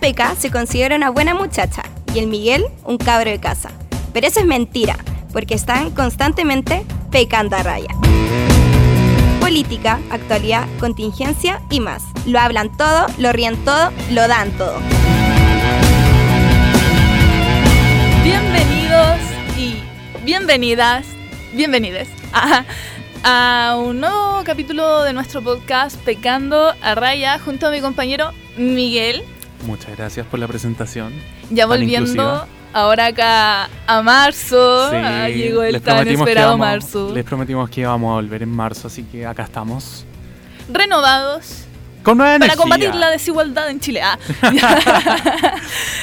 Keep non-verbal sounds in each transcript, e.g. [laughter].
Peca se considera una buena muchacha y el Miguel un cabro de casa. Pero eso es mentira, porque están constantemente pecando a raya. Política, actualidad, contingencia y más. Lo hablan todo, lo ríen todo, lo dan todo. Bienvenidos y bienvenidas, bienvenides a, a un nuevo capítulo de nuestro podcast Pecando a Raya junto a mi compañero Miguel. Muchas gracias por la presentación. Ya volviendo inclusiva. ahora acá a marzo. Sí, Ah, llegó el tan esperado íbamos- marzo. Les prometimos que íbamos a volver en marzo, así que acá estamos. Renovados Con nueva para energía. combatir la desigualdad en Chile. Ah, [laughs]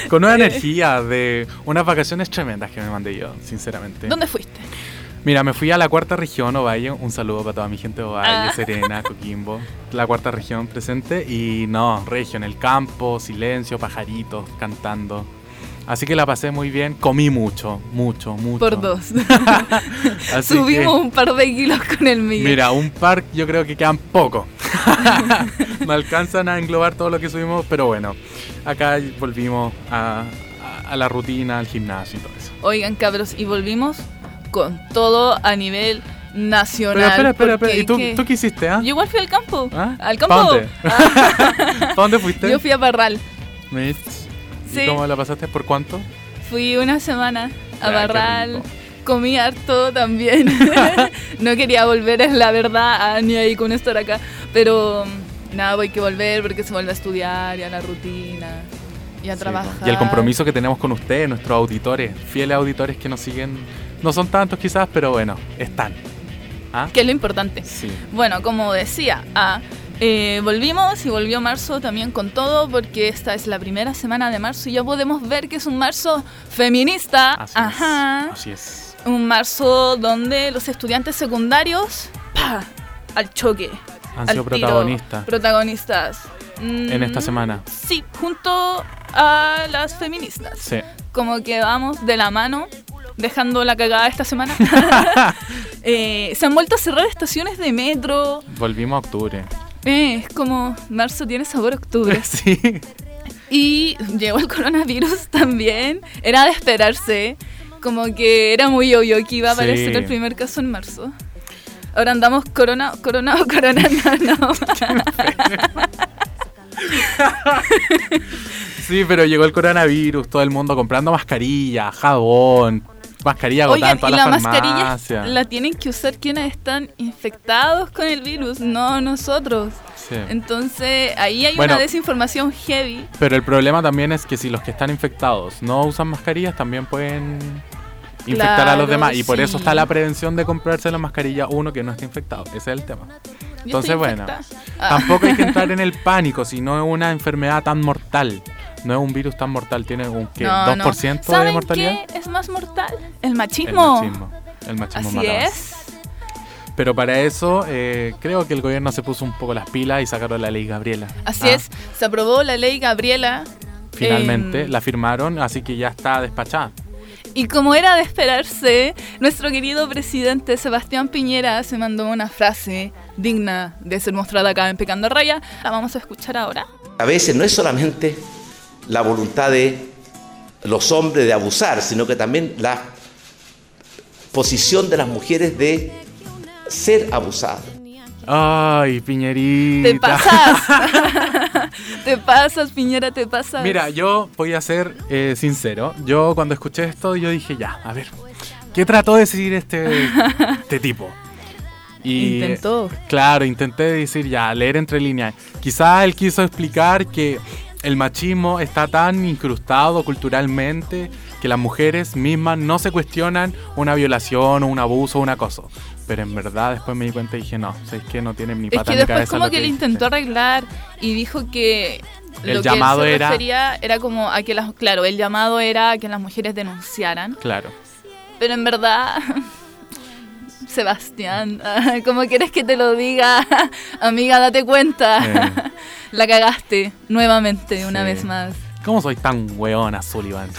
Con nueva [laughs] energía de unas vacaciones tremendas que me mandé yo, sinceramente. ¿Dónde fuiste? Mira, me fui a la cuarta región, Ovalle. Un saludo para toda mi gente de Ovalle, Ah. Serena, [laughs] Coquimbo. La cuarta región presente. Y no, regio en el campo, silencio, pajaritos cantando. Así que la pasé muy bien. Comí mucho, mucho, mucho. Por dos. [laughs] Subimos que- un par de kilos con el Miguel. Mira, un par yo creo que quedan poco. [laughs] no alcanzan a englobar todo lo que subimos, pero bueno, acá volvimos a, a- a la rutina, al gimnasio y todo eso. Oigan, cabros, y volvimos con todo a nivel nacional. Pero espera, espera, espera. ¿Y tú, ¿qué? tú qué hiciste, ah? Yo igual fui al campo. ¿Ah? ¿Al ¿Pa' campo? dónde? Ah, [laughs] ¿Para dónde fuiste? yo fui a Barral. Mitch. Sí. ¿Y cómo la pasaste? ¿Por cuánto? Fui una semana a Ay, Barral. Comí harto también. [laughs] no quería volver, es la verdad, ni ahí con estar acá. Pero mm, nada, voy que volver porque se vuelve a estudiar y a la rutina y a Sí, trabajar. Y el compromiso que tenemos con ustedes, nuestros auditores, fieles auditores que nos siguen. No son tantos quizás, pero bueno, están. ¿Ah? Que es lo importante. Sí. Bueno, como decía, ah, eh, volvimos y volvió marzo también con todo porque esta es la primera semana de marzo y ya podemos ver que es un marzo feminista. Así Ajá. es. Así es. Un marzo donde los estudiantes secundarios, al choque. Han al sido protagonistas. Protagonistas. Mm, En esta semana. Sí, junto a las feministas. Sí. Como que vamos de la mano, dejando la cagada esta semana. [laughs] [laughs] Eh, se han vuelto a cerrar estaciones de metro. Volvimos a octubre. Eh, es como marzo tiene sabor a octubre. [laughs] sí. Y llegó el coronavirus también. Era de esperarse. Como que era muy obvio que iba a aparecer Sí. el primer caso en marzo. Ahora andamos corona, corona, corona, no, no. Sí, pero llegó el coronavirus, todo el mundo comprando mascarilla, jabón, mascarilla agotada Oigan, en todas y las la mascarilla la tienen que usar quienes están infectados con el virus, no nosotros. Sí. Entonces ahí hay Bueno. una desinformación heavy. Pero el problema también es que si los que están infectados no usan mascarillas, también pueden infectar a los demás. Y por eso está la prevención de comprarse la mascarilla uno que no está infectado. Ese es el tema. Entonces, bueno. Ah. Tampoco hay que entrar en el [laughs] pánico si no es una enfermedad tan mortal. No es un virus tan mortal, tiene un ¿qué? No, no. 2% de ¿Saben mortalidad. qué es más mortal? El El machismo. machismo. El machismo Así es. Pero para eso eh, creo que el gobierno se puso un poco las pilas y sacaron la ley Gabriela. Así Ah, es. Se aprobó la ley Gabriela. Finalmente em, la firmaron, así que ya está despachada. Y como era de esperarse, nuestro querido presidente Sebastián Piñera se mandó una frase digna de ser mostrada acá en Pecando a Raya. La vamos a escuchar ahora. A veces no es solamente la voluntad de los hombres de abusar, sino que también la posición de las mujeres de ser abusadas. Ay, Piñerita. Te pasas. [laughs] te pasas, Piñera, te pasas. Mira, yo voy a ser eh, sincero. Yo cuando escuché esto, yo dije, ya, a ver, ¿qué trató de decir este, [laughs] este tipo? Y, Intentó. Claro, intenté decir ya, leer entre líneas. Quizá él quiso explicar que el machismo está tan incrustado culturalmente que las mujeres mismas no se cuestionan una violación o un abuso o un acoso. Pero en verdad después me di cuenta y dije, no, es que no tienen ni Es pata que ni después cabeza como lo que le dice". intentó arreglar y dijo que El lo llamado que él se era- refería era como a que las claro, el llamado era a que las mujeres denunciaran, Claro. pero en verdad [laughs] Sebastián, [laughs] ¿cómo quieres que te lo diga? [laughs] Amiga, date cuenta. Eh. [laughs] La cagaste nuevamente una vez más. ¿Cómo soy tan weona, Sullivan?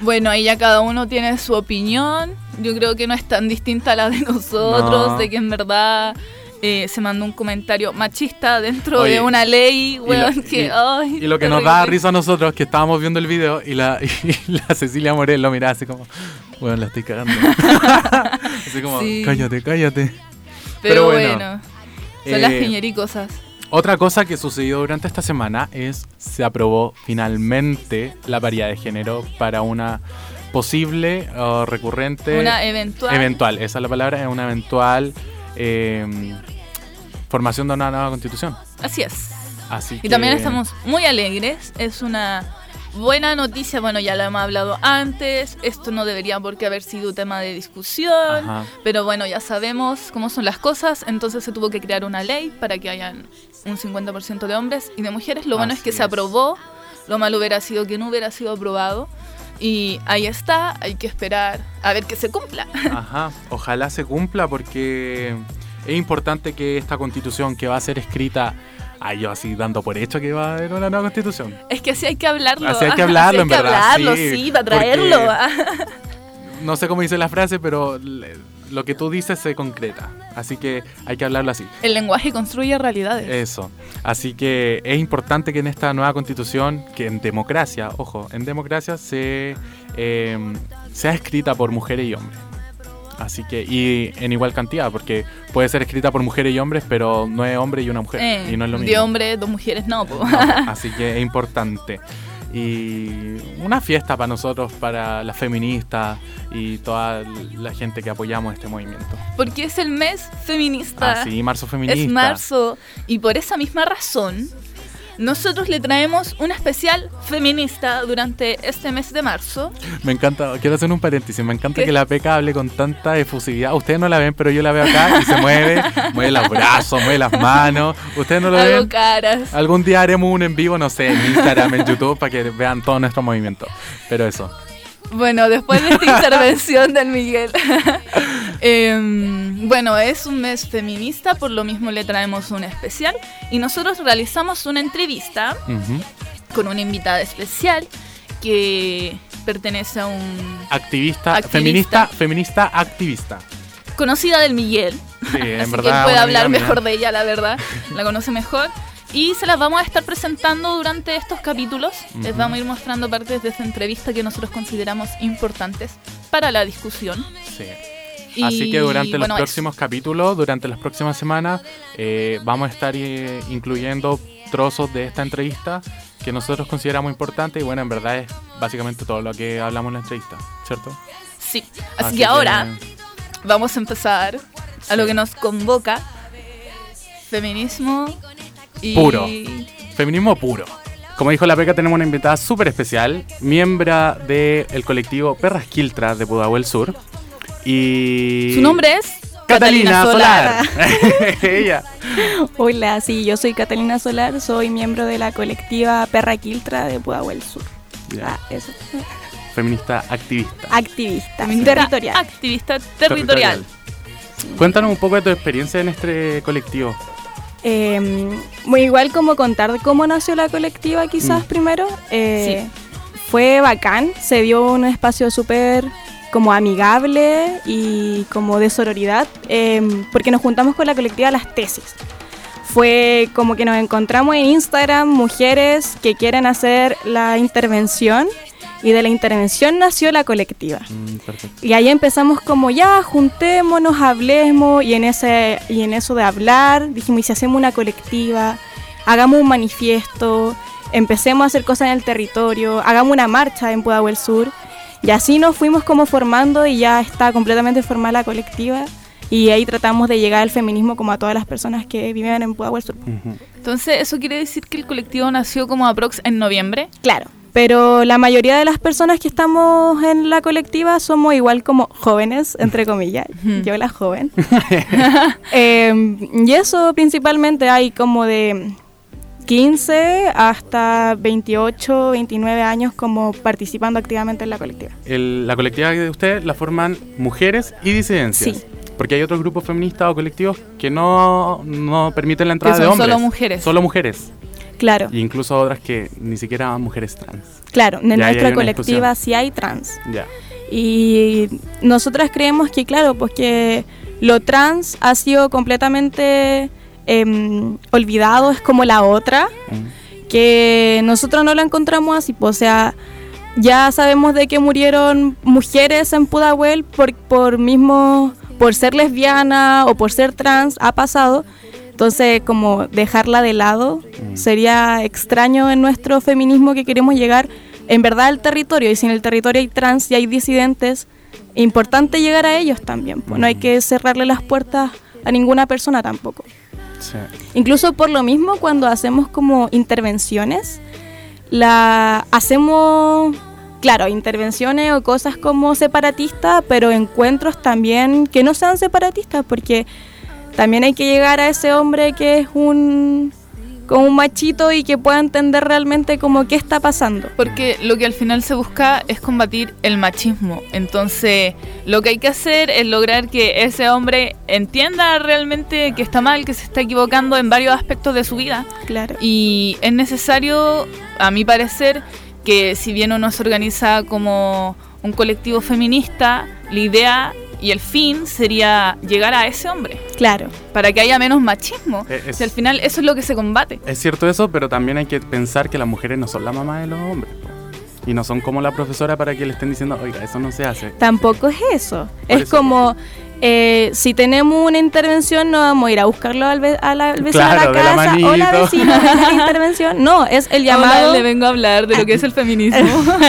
Bueno, ahí ya cada uno tiene su opinión. Yo creo que no es tan distinta a la de nosotros, No. de que en verdad eh, se mandó un comentario machista dentro Oye, de una ley, Y lo- weón, que, y- ay, y lo que nos da risa a nosotros que estábamos viendo el video y la, [laughs] y la Cecilia Morel lo miraba así como, bueno, la estoy cagando. [laughs] así como, Sí. cállate, cállate. Pero, pero bueno, bueno, son las eh, piñericosas. Otra cosa que sucedió durante esta semana es se aprobó finalmente la paridad de género para una posible o recurrente Una eventual. eventual, esa es la palabra, es una eventual eh, formación de una nueva constitución. Así es. Así Y que- también estamos muy alegres. Es una buena noticia. Bueno, ya lo hemos hablado antes. Esto no debería por qué haber sido tema de discusión. Ajá. Pero bueno, ya sabemos cómo son las cosas. Entonces se tuvo que crear una ley para que hayan un 50% de hombres y de mujeres. Lo bueno es que se aprobó. Lo malo hubiera sido que no hubiera sido aprobado. Y ahí está. Hay que esperar a ver que se cumpla. [laughs] Ajá, ojalá se cumpla porque es importante que esta constitución que va a ser escrita, ay, yo así dando por hecho que va a haber una nueva constitución. Es que así hay que hablarlo. Así hay que [laughs] hablarlo, hay en que verdad, hablarlo, sí, sí, para porque- traerlo. [laughs] No sé cómo dice la frase, pero lo que tú dices se concreta. Así que hay que hablarlo así. El lenguaje construye realidades. Eso. Así que es importante que en esta nueva constitución, que en democracia, ojo, en democracia se eh, sea escrita por mujeres y hombres. Así que, y en igual cantidad, porque puede ser escrita por mujeres y hombres, pero no es hombre y una mujer. Eh, y no es lo mismo. De hombre, dos mujeres, no. po. No, [laughs] así que es importante. Y una fiesta para nosotros, para las feministas y toda la gente que apoyamos este movimiento. Porque es el mes feminista. Así, marzo feminista. es marzo. Y por esa misma razón, nosotros le traemos una especial feminista durante este mes de marzo. Me encanta, quiero hacer un paréntesis, me encanta ¿Qué? que la Peca hable con tanta efusividad. Ustedes no la ven, pero yo la veo acá y se mueve, [laughs] mueve los brazos, mueve las manos. Ustedes no lo Hago ven. caras. Algún día haremos un en vivo, no sé, en Instagram, en YouTube, para que vean todo nuestro movimiento. Pero eso. Bueno, después de esta [laughs] intervención del Miguel. [laughs] em, bueno, es un mes feminista, por lo mismo le traemos un especial. Y nosotros realizamos una entrevista con una invitada especial que pertenece a un Activista, Activista. feminista, feminista activista. conocida del Miguel. Sí, en [laughs] Así verdad. que puede hablar mejor de ella, la verdad. La conoce mejor. Y se las vamos a estar presentando durante estos capítulos. Les Ujú. vamos a ir mostrando partes de esta entrevista que nosotros consideramos importantes para la discusión. Sí. Y, Así que durante bueno, los próximos capítulos, durante las próximas semanas, eh, vamos a estar eh, incluyendo trozos de esta entrevista que nosotros consideramos importante y bueno, en verdad es básicamente todo lo que hablamos en la entrevista, ¿cierto? Sí. Así, que ahora vamos a empezar a lo que nos convoca. Feminismo y... Puro. Feminismo puro. Como dijo la Peca, tenemos una invitada súper especial, miembro del colectivo Perras Quiltras de Pudahuel Sur. Y... Su nombre es... Catalina Solar. [laughs] Ella. Hola, sí, yo soy Catalina Solar, soy miembro de la colectiva Perra Quiltra de Pudahuel Sur. Ah, eso. Feminista activista. Activista, feminista territorial. Activista territorial. Cuéntanos un poco de tu experiencia en este colectivo. Eh, muy igual como contar cómo nació la colectiva quizás Mm. primero. Eh, Fue bacán, se dio un espacio súper como amigable y como de sororidad, eh, porque nos juntamos con la colectiva Las Tesis. Fue como que nos encontramos en Instagram mujeres que quieren hacer la intervención y de la intervención nació la colectiva. Mm. Y ahí empezamos como ya, juntémonos, hablemos, y en, ese, y en eso de hablar, dijimos, y si hacemos una colectiva, hagamos un manifiesto, empecemos a hacer cosas en el territorio, hagamos una marcha en Pudahuel Sur, y así nos fuimos como formando y ya está completamente formada la colectiva, y ahí tratamos de llegar al feminismo como a todas las personas que viven en Pudahuel Sur. Entonces, ¿eso quiere decir que el colectivo nació como aprox en noviembre? Claro. Pero la mayoría de las personas que estamos en la colectiva somos igual como jóvenes, entre comillas. [laughs] Yo la joven. [laughs] [laughs] Eh, y eso principalmente hay como de 15 hasta 28, 29 años como participando activamente en la colectiva. El- la colectiva de ustedes la forman mujeres y disidencias. Sí. Porque hay otros grupos feministas o colectivos que no, no permiten la entrada Que de son hombres. solo mujeres. Solo mujeres. Claro, E incluso otras que ni siquiera mujeres trans. claro. En Ya nuestra colectiva sí hay trans. Ya. Y nosotras creemos que, claro, pues que lo trans ha sido completamente em, olvidado, es como la otra, Mm. que nosotros no la encontramos así, pues, o sea, ya sabemos de que murieron mujeres en Pudahuel por, por mismo, por ser lesbiana o por ser trans, ha pasado. Entonces, como dejarla de lado sería extraño en nuestro feminismo que queremos llegar en verdad al territorio. Y si en el territorio hay trans y hay disidentes, importante llegar a ellos también. pues, No hay que cerrarle las puertas a ninguna persona tampoco. Sí. Incluso por lo mismo, cuando hacemos como intervenciones, la hacemos, claro, intervenciones o cosas como separatistas, pero encuentros también que no sean separatistas, porque también hay que llegar a ese hombre que es un como un machito y que pueda entender realmente como qué está pasando. Porque lo que al final se busca es combatir el machismo. Entonces, lo que hay que hacer es lograr que ese hombre entienda realmente que está mal, que se está equivocando en varios aspectos de su vida. Claro. Y es necesario, a mi parecer, que si bien uno se organiza como un colectivo feminista, la idea y el fin sería llegar a ese hombre, Claro. para que haya menos machismo. Eh, es- Si al final eso es lo que se combate. Es cierto eso, pero también hay que pensar que las mujeres no son la mamá de los hombres. Y no son como la profesora para que le estén diciendo, oiga, eso no se hace. Tampoco es eso. Por es eso. como, eh, si tenemos una intervención, no vamos a ir a buscarlo al, ve- a la, al vecino Claro, a la la casa. manito. Hola vecino, ven a la [laughs] intervención. No, es el llamado. le vengo a hablar de lo que es el [laughs] feminismo.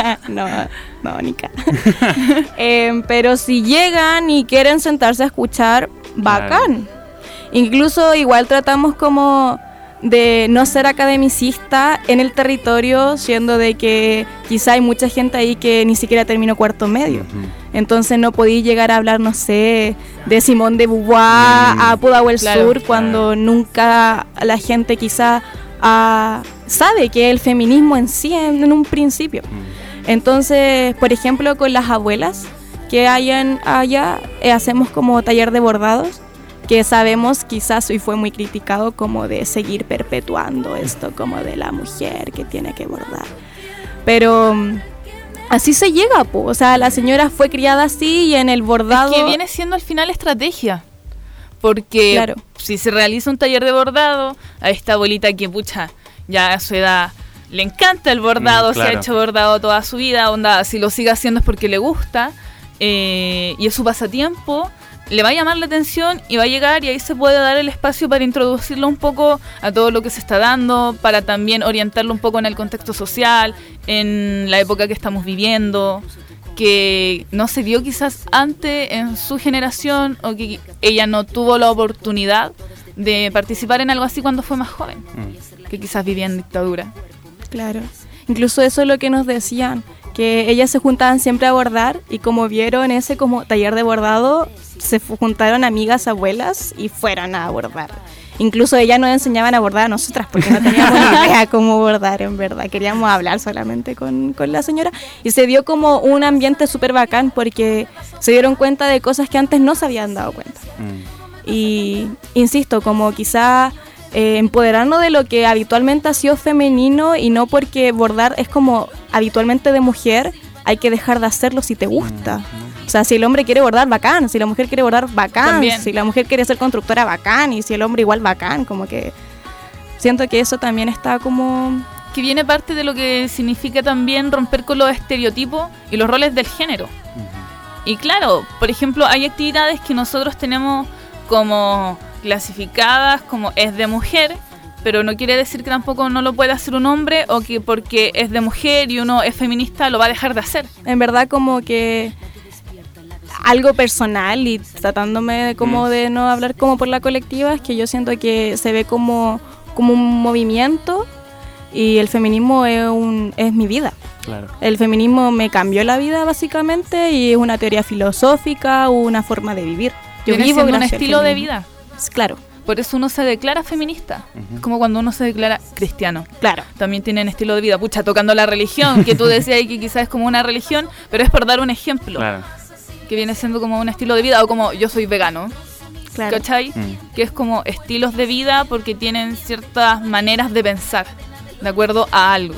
[laughs] no, no, Nica. Em, pero si llegan y quieren sentarse a escuchar, bacán. Incluso igual tratamos como de no ser academicista en el territorio, siendo de que quizá hay mucha gente ahí que ni siquiera terminó cuarto medio. Entonces no podí llegar a hablar, no sé, de Simón de Beauvoir Mm, a Pudahuel claro, Sur cuando nunca la gente quizá ah, sabe que el feminismo en sí en, en un principio. Mm. Entonces, por ejemplo, con las abuelas que hay en- allá, eh, hacemos como taller de bordados, que sabemos quizás y fue muy criticado como de seguir perpetuando esto como de la mujer que tiene que bordar. Pero mm, así se llega, po. o sea, la señora fue criada así y en el bordado... que viene siendo al final estrategia. Porque Claro. si se realiza un taller de bordado, a esta abuelita que, pucha, ya a su edad le encanta el bordado, Mm, se ha hecho bordado toda su vida, onda, si lo sigue haciendo es porque le gusta, eh, y es su pasatiempo, le va a llamar la atención y va a llegar y ahí se puede dar el espacio para introducirlo un poco a todo lo que se está dando, para también orientarlo un poco en el contexto social, en la época que estamos viviendo, que no se dio quizás antes en su generación o que ella no tuvo la oportunidad de participar en algo así cuando fue más joven, Mm. que quizás vivía en dictadura. Claro. Incluso eso es lo que nos decían, que ellas se juntaban siempre a bordar y como vieron ese como taller de bordado, se juntaron amigas abuelas y fueron a bordar. Incluso ellas nos enseñaban a bordar a nosotras porque no teníamos ni [laughs] idea cómo bordar en verdad. Queríamos hablar solamente con, con la señora y se dio como un ambiente súper bacán porque se dieron cuenta de cosas que antes no se habían dado cuenta. Mm. Y insisto, como quizá eh, empoderarnos de lo que habitualmente ha sido femenino y no porque bordar es como habitualmente de mujer, hay que dejar de hacerlo si te gusta. O sea, si el hombre quiere bordar, bacán. Si la mujer quiere bordar, bacán. También. Si la mujer quiere ser constructora, bacán. Y si el hombre igual, bacán. Como que siento que eso también está como... Que viene parte de lo que significa también romper con los estereotipos y los roles del género. Y claro, por ejemplo, hay actividades que nosotros tenemos como clasificadas como es de mujer, pero no quiere decir que tampoco no lo pueda hacer un hombre o que porque es de mujer y uno es feminista lo va a dejar de hacer. En verdad como que algo personal y tratándome de como Mm. de no hablar como por la colectiva es que yo siento que se ve como, como un movimiento y el feminismo es, un, es mi vida. Claro. El feminismo me cambió la vida básicamente y es una teoría filosófica, una forma de vivir. Yo vivo un estilo de vida. Claro, Por eso uno se declara feminista. Es como cuando uno se declara cristiano. claro. También tienen estilo de vida. Pucha, tocando la religión, que tú decías que quizás es como una religión, pero es por dar un ejemplo. Claro. Que viene siendo como un estilo de vida o como yo soy vegano. claro. ¿Cachai? Mm. Que es como estilos de vida porque tienen ciertas maneras de pensar. De acuerdo a algo.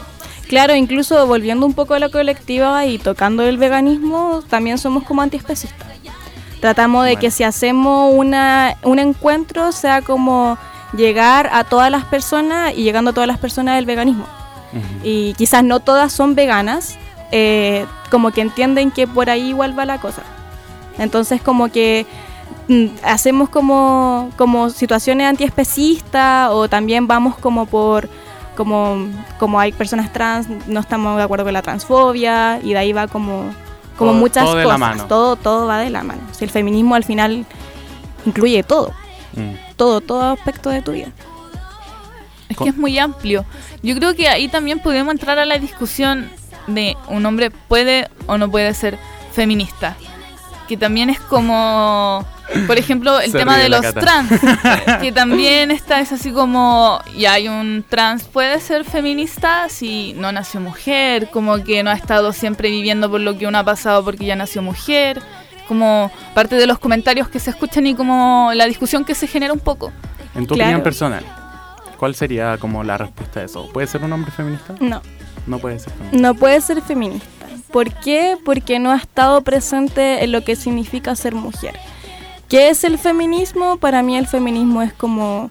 Claro, incluso volviendo un poco a la colectiva y tocando el veganismo, también somos como antiespecistas. Tratamos de Bueno. que si hacemos una, un encuentro sea como llegar a todas las personas y llegando a todas las personas del veganismo. Y quizás no todas son veganas, eh, como que entienden que por ahí igual va la cosa. Entonces como que mm, hacemos como, como situaciones antiespecistas o también vamos como por como, como hay personas trans, no estamos de acuerdo con la transfobia y de ahí va como, como Todo- muchas todo de la cosas. mano. Todo, todo va de la mano. Si el feminismo al final incluye todo, Mm. todo, todo aspecto de tu vida. Es que es muy amplio. Yo creo que ahí también podemos entrar a la discusión de un hombre puede o no puede ser feminista. Que también es como, por ejemplo, el Se tema de los Cata. trans. [laughs] que también está, es así como, y hay un trans, puede ser feminista si no nació mujer, como que no ha estado siempre viviendo por lo que uno ha pasado porque ya nació mujer. Como parte de los comentarios que se escuchan y como la discusión que se genera un poco. En tu Claro. opinión personal, ¿cuál sería como la respuesta a eso? ¿Puede ser un hombre feminista? No. No puede ser feminista. No puede ser feminista. ¿Por qué? Porque no ha estado presente en lo que significa ser mujer. ¿Qué es el feminismo? Para mí el feminismo es como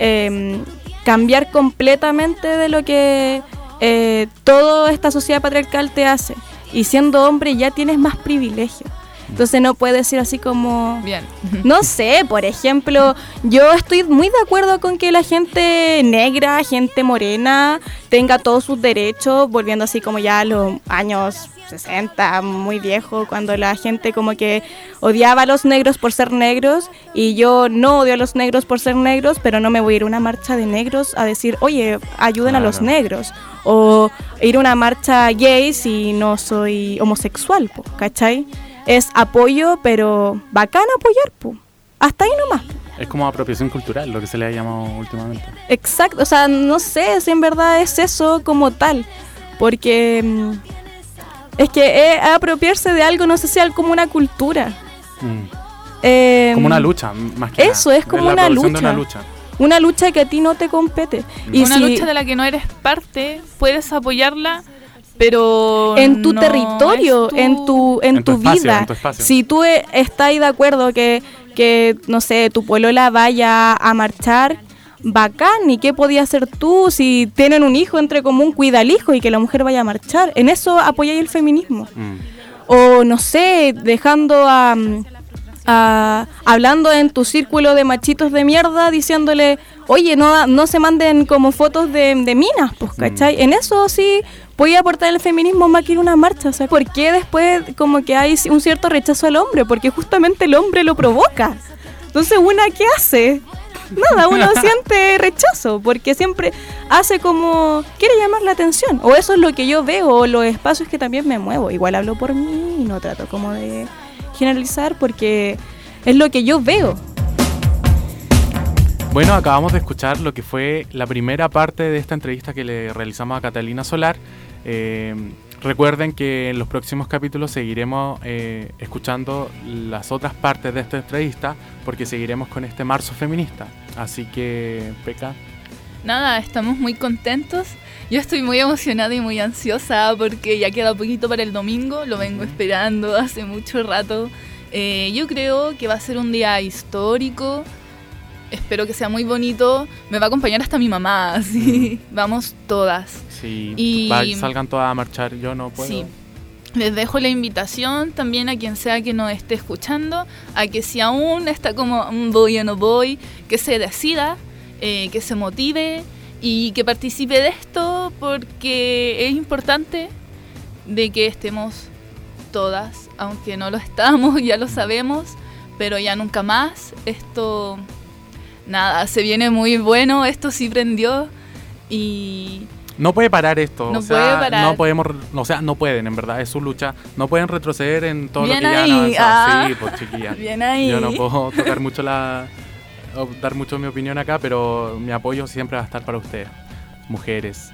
em, cambiar completamente de lo que eh, toda esta sociedad patriarcal te hace. Y siendo hombre ya tienes más privilegio. Entonces no puedes decir así como... Bien. No sé, por ejemplo, yo estoy muy de acuerdo con que la gente negra, gente morena, tenga todos sus derechos, volviendo así como ya a los años 60, muy viejo, cuando la gente como que odiaba a los negros por ser negros y yo no odio a los negros por ser negros, pero no me voy a ir a una marcha de negros a decir, oye, ayuden a los negros. O ir a una marcha gay si no soy homosexual, po, ¿cachai? Es apoyo, pero bacán apoyar, po. Hasta ahí nomás. Es como apropiación cultural, lo que se le ha llamado últimamente. Exacto, o sea, no sé si en verdad es eso como tal, porque mm, es que es apropiarse de algo, no sé si es como una cultura. Mm. Eh, Como una lucha, más que Eso, nada. es como una lucha. Una lucha que a ti no te compete. Y una si lucha de la que no eres parte, puedes apoyarla, pero en tu no territorio, en tu, en En tu tu espacio, vida, en tu si tú eh, estás de acuerdo que, que, no sé, tu polola vaya a marchar, bacán, ¿y qué podías hacer tú si tienen un hijo entre común, cuida al hijo y que la mujer vaya a marchar? En eso apoyáis el feminismo. Mm. O no sé, dejando a, a- hablando en tu círculo de machitos de mierda, diciéndole, oye, no, no se manden como fotos de, de minas, pues, ¿cachai? En eso sí voy a aportar el feminismo más que ir una marcha. O sea, ¿por qué después como que hay un cierto rechazo al hombre? Porque justamente el hombre lo provoca. Entonces, ¿una qué hace? Nada, uno [laughs] siente rechazo, porque siempre hace como, quiere llamar la atención. O eso es lo que yo veo, o los espacios que también me muevo. Igual hablo por mí y no trato como de generalizar, porque es lo que yo veo. Bueno, acabamos de escuchar lo que fue la primera parte de esta entrevista que le realizamos a Catalina Solar. Eh, recuerden que en los próximos capítulos seguiremos eh, escuchando las otras partes de esta entrevista porque seguiremos con este marzo feminista. Así que, Peca, Nada, estamos muy contentos. Yo estoy muy emocionada y muy ansiosa porque ya queda poquito para el domingo, lo vengo esperando hace mucho rato. Eh, yo creo que va a ser un día histórico, espero que sea muy bonito, me va a acompañar hasta mi mamá, [laughs] así, vamos todas. si Y- va- salgan todas a marchar, yo no puedo. Sí. Les dejo la invitación también a quien sea que nos esté escuchando, a que si aún está como "Mm, voy o no voy, que se decida, eh, que se motive y que participe de esto porque es importante de que estemos todas, aunque no lo estamos, [laughs] ya lo sabemos, pero ya nunca más. Esto, nada, se viene muy bueno, esto sí prendió y No puede parar esto. No o sea, puede parar. No podemos, o sea, no pueden, en verdad, es su lucha. No pueden retroceder en todo Bien lo que ya han ahí, avanzado. ah. Sí, pues chiquilla. [laughs] bien ahí. Yo no puedo tocar mucho la. dar mucho mi opinión acá, pero mi apoyo siempre va a estar para ustedes, mujeres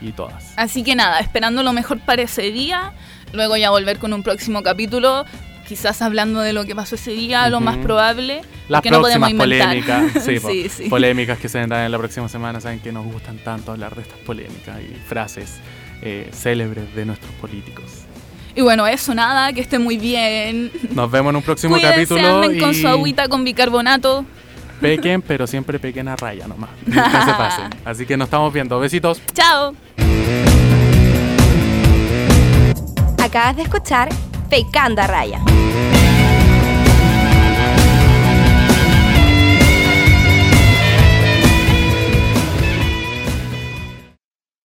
y todas. Así que nada, esperando lo mejor para ese día, luego ya volver con un próximo capítulo, quizás hablando de lo que pasó ese día, lo más probable. Las que próximas polémicas, [laughs] sí, sí, sí. polémicas que se vendrán en la próxima semana, saben que nos gustan tanto hablar de estas polémicas y frases eh, célebres de nuestros políticos. Y bueno, eso nada, que esté muy bien. Nos vemos en un próximo Cuídense, capítulo. Anden y... con su agüita con bicarbonato. Pequen, pero siempre pequen a raya nomás. [laughs] Así que nos estamos viendo. Besitos. Chao. Acabas de escuchar Fecanda Raya.